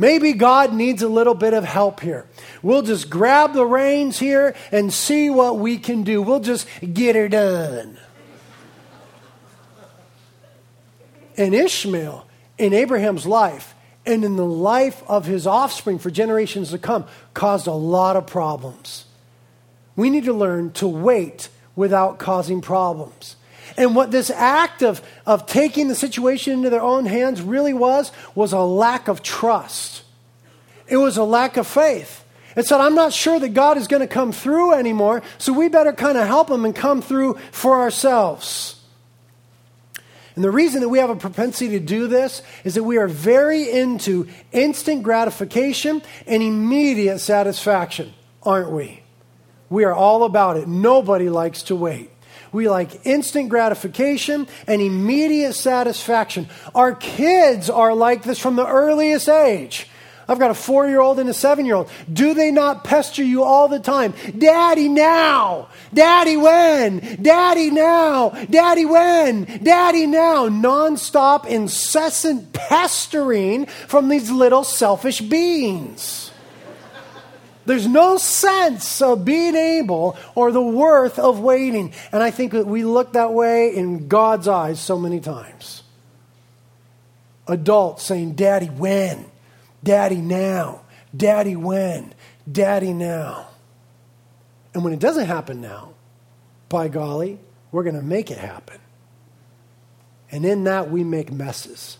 Maybe God needs a little bit of help here. We'll just grab the reins here and see what we can do. We'll just get her done. And Ishmael, in Abraham's life, and in the life of his offspring for generations to come, caused a lot of problems. We need to learn to wait without causing problems. And what this act of, of taking the situation into their own hands really was, was a lack of trust. It was a lack of faith. It said, I'm not sure that God is going to come through anymore, so we better kind of help him and come through for ourselves. And the reason that we have a propensity to do this is that we are very into instant gratification and immediate satisfaction, aren't we? We are all about it. Nobody likes to wait. We like instant gratification and immediate satisfaction. Our kids are like this from the earliest age. I've got a four year old and a seven year old. Do they not pester you all the time? Daddy, now! Daddy, when? Daddy, now! Daddy, when? Daddy, now! Nonstop, incessant pestering from these little selfish beings. There's no sense of being able or the worth of waiting. And I think that we look that way in God's eyes so many times. Adults saying, Daddy, when? Daddy now. Daddy when? Daddy now. And when it doesn't happen now, by golly, we're going to make it happen. And in that, we make messes.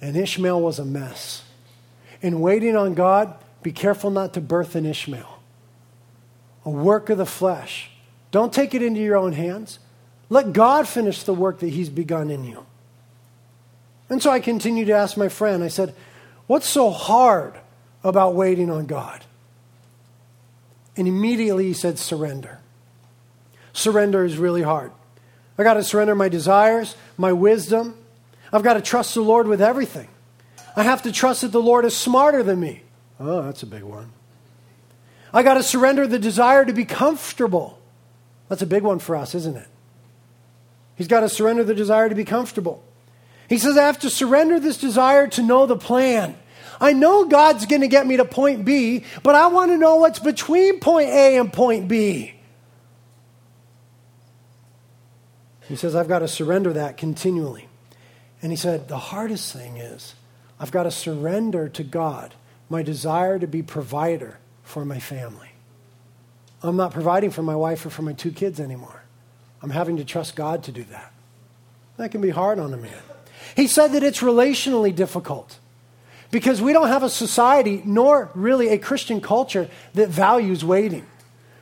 And Ishmael was a mess. In waiting on God, be careful not to birth an Ishmael, a work of the flesh. Don't take it into your own hands. Let God finish the work that He's begun in you. And so I continued to ask my friend, I said, What's so hard about waiting on God? And immediately he said, Surrender. Surrender is really hard. I got to surrender my desires, my wisdom. I've got to trust the Lord with everything. I have to trust that the Lord is smarter than me. Oh, that's a big one. I got to surrender the desire to be comfortable. That's a big one for us, isn't it? He's got to surrender the desire to be comfortable. He says, I have to surrender this desire to know the plan. I know God's going to get me to point B, but I want to know what's between point A and point B. He says, I've got to surrender that continually. And he said, the hardest thing is, I've got to surrender to God my desire to be provider for my family. I'm not providing for my wife or for my two kids anymore. I'm having to trust God to do that. That can be hard on a man. He said that it's relationally difficult because we don't have a society, nor really a Christian culture, that values waiting.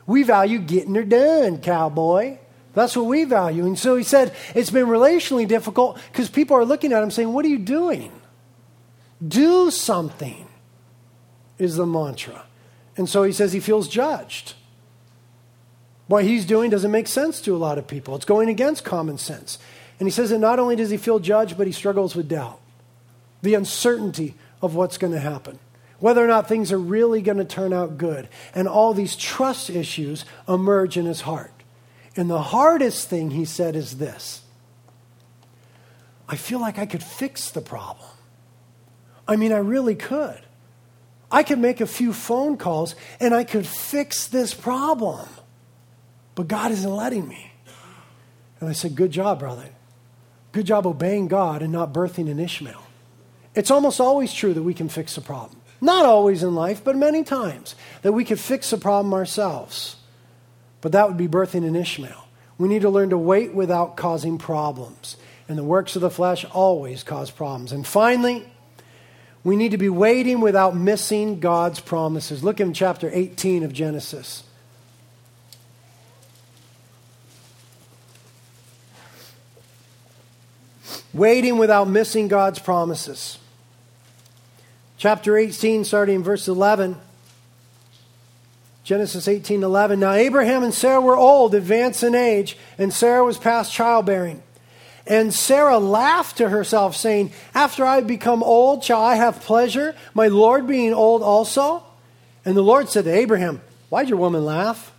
We value getting her done, cowboy. That's what we value. And so he said it's been relationally difficult because people are looking at him saying, What are you doing? Do something, is the mantra. And so he says he feels judged. What he's doing doesn't make sense to a lot of people. It's going against common sense. And he says that not only does he feel judged, but he struggles with doubt, the uncertainty of what's going to happen, whether or not things are really going to turn out good. And all these trust issues emerge in his heart. And the hardest thing, he said, is this I feel like I could fix the problem. I mean, I really could. I could make a few phone calls and I could fix this problem. But God isn't letting me. And I said, Good job, brother. Good job obeying God and not birthing an Ishmael. It's almost always true that we can fix a problem. Not always in life, but many times that we could fix a problem ourselves. But that would be birthing an Ishmael. We need to learn to wait without causing problems. And the works of the flesh always cause problems. And finally, we need to be waiting without missing God's promises. Look in chapter 18 of Genesis. Waiting without missing God's promises. Chapter 18, starting in verse 11. Genesis 18 11. Now Abraham and Sarah were old, advanced in age, and Sarah was past childbearing. And Sarah laughed to herself, saying, After I become old, shall I have pleasure, my Lord being old also? And the Lord said to Abraham, Why'd your woman laugh?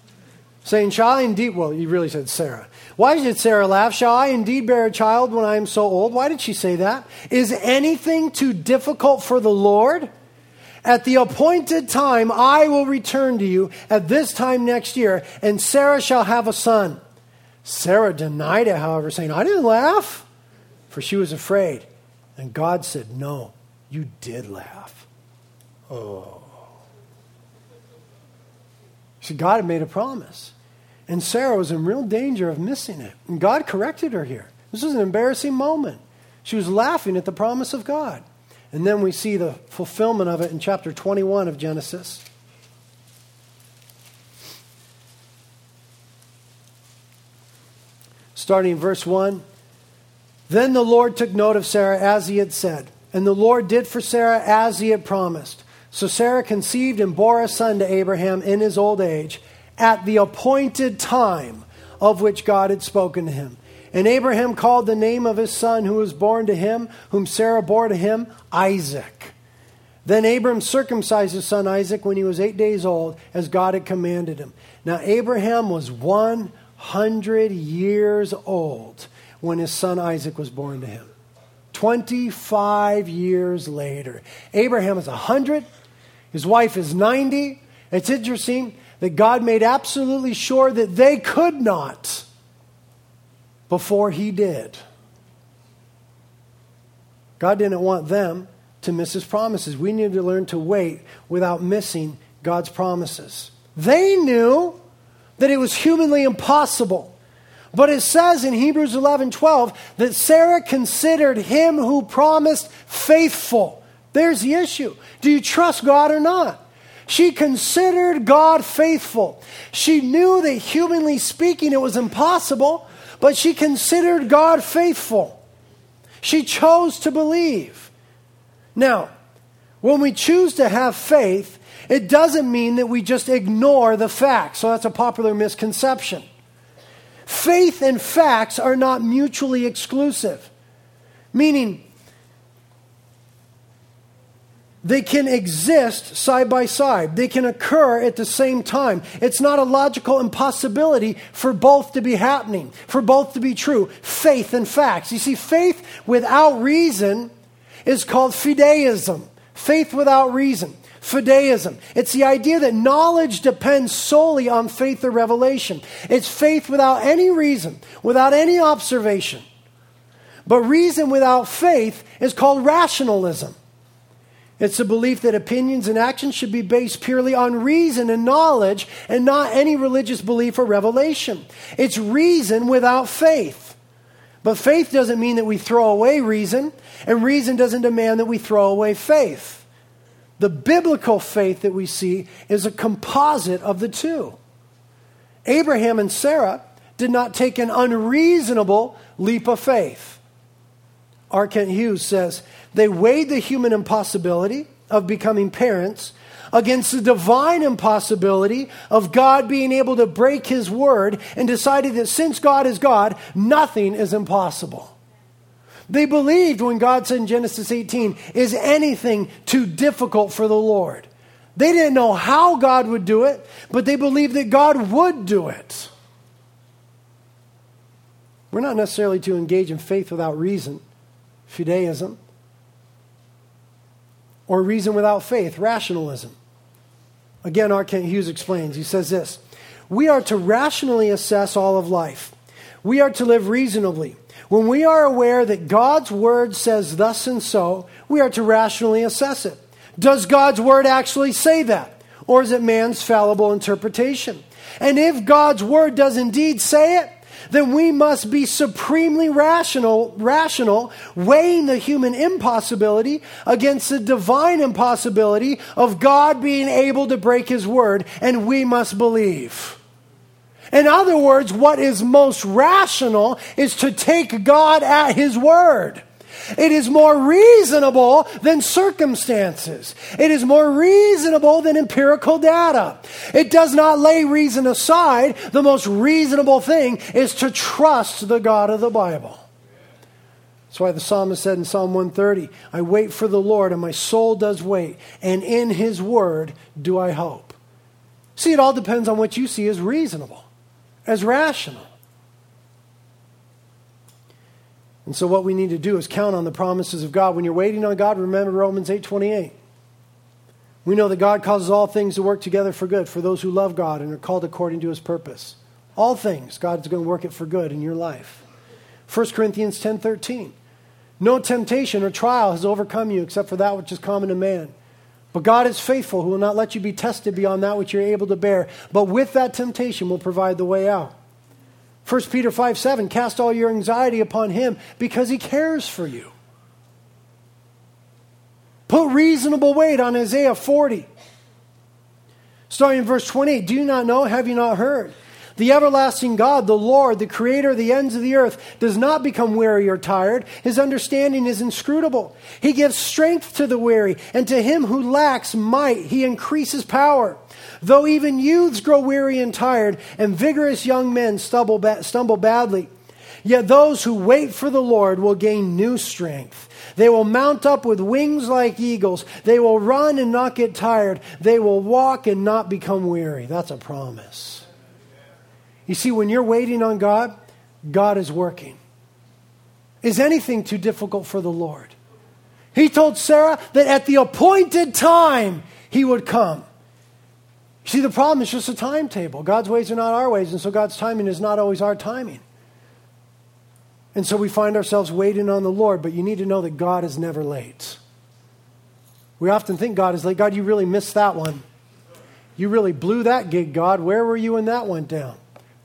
Saying, Shall I indeed, well, you really said Sarah. Why did Sarah laugh? Shall I indeed bear a child when I am so old? Why did she say that? Is anything too difficult for the Lord? At the appointed time, I will return to you at this time next year, and Sarah shall have a son. Sarah denied it, however, saying, I didn't laugh, for she was afraid. And God said, No, you did laugh. Oh. See, God had made a promise. And Sarah was in real danger of missing it. And God corrected her here. This was an embarrassing moment. She was laughing at the promise of God. And then we see the fulfillment of it in chapter 21 of Genesis. starting in verse 1. Then the Lord took note of Sarah as he had said, and the Lord did for Sarah as he had promised. So Sarah conceived and bore a son to Abraham in his old age at the appointed time of which God had spoken to him. And Abraham called the name of his son who was born to him, whom Sarah bore to him, Isaac. Then Abram circumcised his son Isaac when he was eight days old, as God had commanded him. Now Abraham was 100 years old when his son Isaac was born to him. 25 years later. Abraham is 100, his wife is 90. It's interesting that God made absolutely sure that they could not before he did. God didn't want them to miss his promises. We need to learn to wait without missing God's promises. They knew that it was humanly impossible. But it says in Hebrews 11 12 that Sarah considered him who promised faithful. There's the issue. Do you trust God or not? She considered God faithful. She knew that humanly speaking it was impossible, but she considered God faithful. She chose to believe. Now, when we choose to have faith, it doesn't mean that we just ignore the facts. So that's a popular misconception. Faith and facts are not mutually exclusive, meaning they can exist side by side. They can occur at the same time. It's not a logical impossibility for both to be happening, for both to be true. Faith and facts. You see, faith without reason is called fideism. Faith without reason fideism. It's the idea that knowledge depends solely on faith or revelation. It's faith without any reason, without any observation. But reason without faith is called rationalism. It's a belief that opinions and actions should be based purely on reason and knowledge and not any religious belief or revelation. It's reason without faith. But faith doesn't mean that we throw away reason, and reason doesn't demand that we throw away faith. The biblical faith that we see is a composite of the two. Abraham and Sarah did not take an unreasonable leap of faith. R. Kent Hughes says they weighed the human impossibility of becoming parents against the divine impossibility of God being able to break his word and decided that since God is God, nothing is impossible. They believed when God said in Genesis 18, Is anything too difficult for the Lord? They didn't know how God would do it, but they believed that God would do it. We're not necessarily to engage in faith without reason, fideism, or reason without faith, rationalism. Again, R. Kent Hughes explains. He says this We are to rationally assess all of life, we are to live reasonably. When we are aware that God's word says thus and so, we are to rationally assess it. Does God's word actually say that? Or is it man's fallible interpretation? And if God's word does indeed say it, then we must be supremely rational, rational, weighing the human impossibility against the divine impossibility of God being able to break his word, and we must believe. In other words, what is most rational is to take God at his word. It is more reasonable than circumstances. It is more reasonable than empirical data. It does not lay reason aside. The most reasonable thing is to trust the God of the Bible. That's why the psalmist said in Psalm 130, I wait for the Lord, and my soul does wait, and in his word do I hope. See, it all depends on what you see as reasonable, as rational. And so what we need to do is count on the promises of God. When you're waiting on God, remember Romans 8:28. We know that God causes all things to work together for good for those who love God and are called according to his purpose. All things, God's going to work it for good in your life. 1 Corinthians 10:13. No temptation or trial has overcome you except for that which is common to man. But God is faithful, who will not let you be tested beyond that which you're able to bear, but with that temptation will provide the way out 1 Peter 5 7, cast all your anxiety upon him because he cares for you. Put reasonable weight on Isaiah 40. Starting in verse 28, do you not know? Have you not heard? The everlasting God, the Lord, the creator of the ends of the earth, does not become weary or tired. His understanding is inscrutable. He gives strength to the weary, and to him who lacks might, he increases power. Though even youths grow weary and tired, and vigorous young men stumble, ba- stumble badly, yet those who wait for the Lord will gain new strength. They will mount up with wings like eagles. They will run and not get tired. They will walk and not become weary. That's a promise. You see, when you're waiting on God, God is working. Is anything too difficult for the Lord? He told Sarah that at the appointed time he would come. See, the problem is just a timetable. God's ways are not our ways, and so God's timing is not always our timing. And so we find ourselves waiting on the Lord, but you need to know that God is never late. We often think God is late. God, you really missed that one. You really blew that gig, God. Where were you when that went down?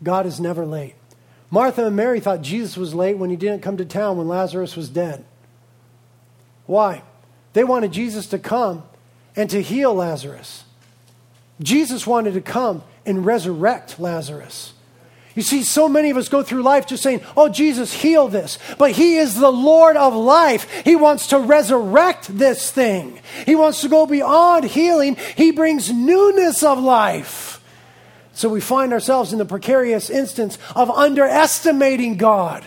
God is never late. Martha and Mary thought Jesus was late when he didn't come to town when Lazarus was dead. Why? They wanted Jesus to come and to heal Lazarus. Jesus wanted to come and resurrect Lazarus. You see, so many of us go through life just saying, Oh, Jesus, heal this. But He is the Lord of life. He wants to resurrect this thing. He wants to go beyond healing. He brings newness of life. So we find ourselves in the precarious instance of underestimating God,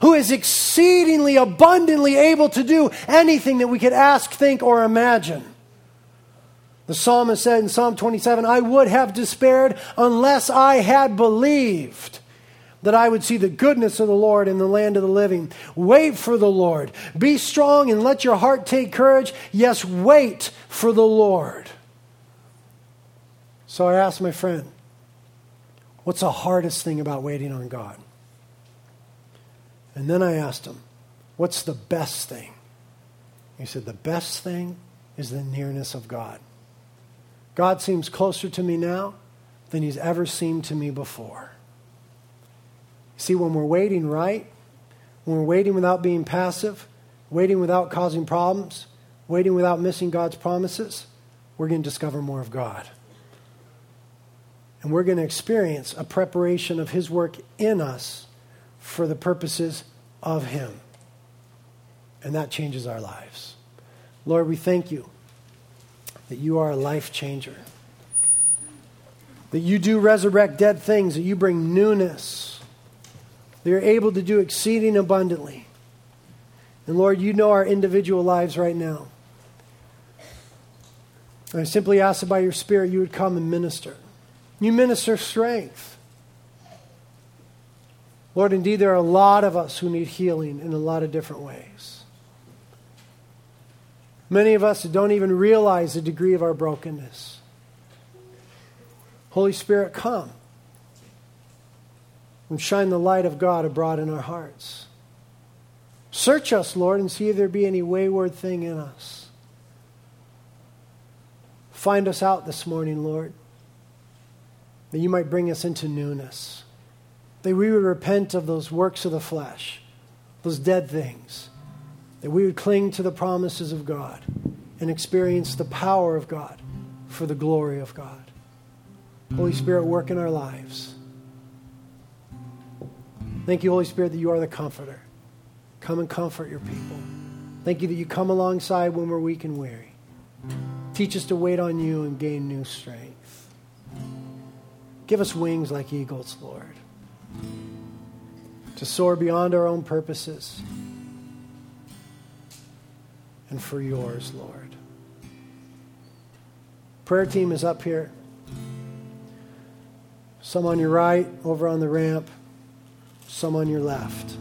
who is exceedingly abundantly able to do anything that we could ask, think, or imagine. The psalmist said in Psalm 27 I would have despaired unless I had believed that I would see the goodness of the Lord in the land of the living. Wait for the Lord. Be strong and let your heart take courage. Yes, wait for the Lord. So I asked my friend, What's the hardest thing about waiting on God? And then I asked him, What's the best thing? He said, The best thing is the nearness of God. God seems closer to me now than he's ever seemed to me before. See, when we're waiting right, when we're waiting without being passive, waiting without causing problems, waiting without missing God's promises, we're going to discover more of God. And we're going to experience a preparation of His work in us for the purposes of Him. And that changes our lives. Lord, we thank you that you are a life changer. That you do resurrect dead things, that you bring newness. That you're able to do exceeding abundantly. And Lord, you know our individual lives right now. And I simply ask that by your Spirit you would come and minister. You minister strength. Lord, indeed, there are a lot of us who need healing in a lot of different ways. Many of us don't even realize the degree of our brokenness. Holy Spirit, come and shine the light of God abroad in our hearts. Search us, Lord, and see if there be any wayward thing in us. Find us out this morning, Lord, that you might bring us into newness. That we would repent of those works of the flesh, those dead things. That we would cling to the promises of God and experience the power of God for the glory of God. Holy Spirit, work in our lives. Thank you, Holy Spirit, that you are the comforter. Come and comfort your people. Thank you that you come alongside when we're weak and weary. Teach us to wait on you and gain new strength. Give us wings like eagles, Lord, to soar beyond our own purposes and for yours, Lord. Prayer team is up here. Some on your right, over on the ramp, some on your left.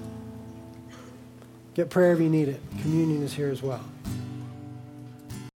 Get prayer if you need it. Communion is here as well.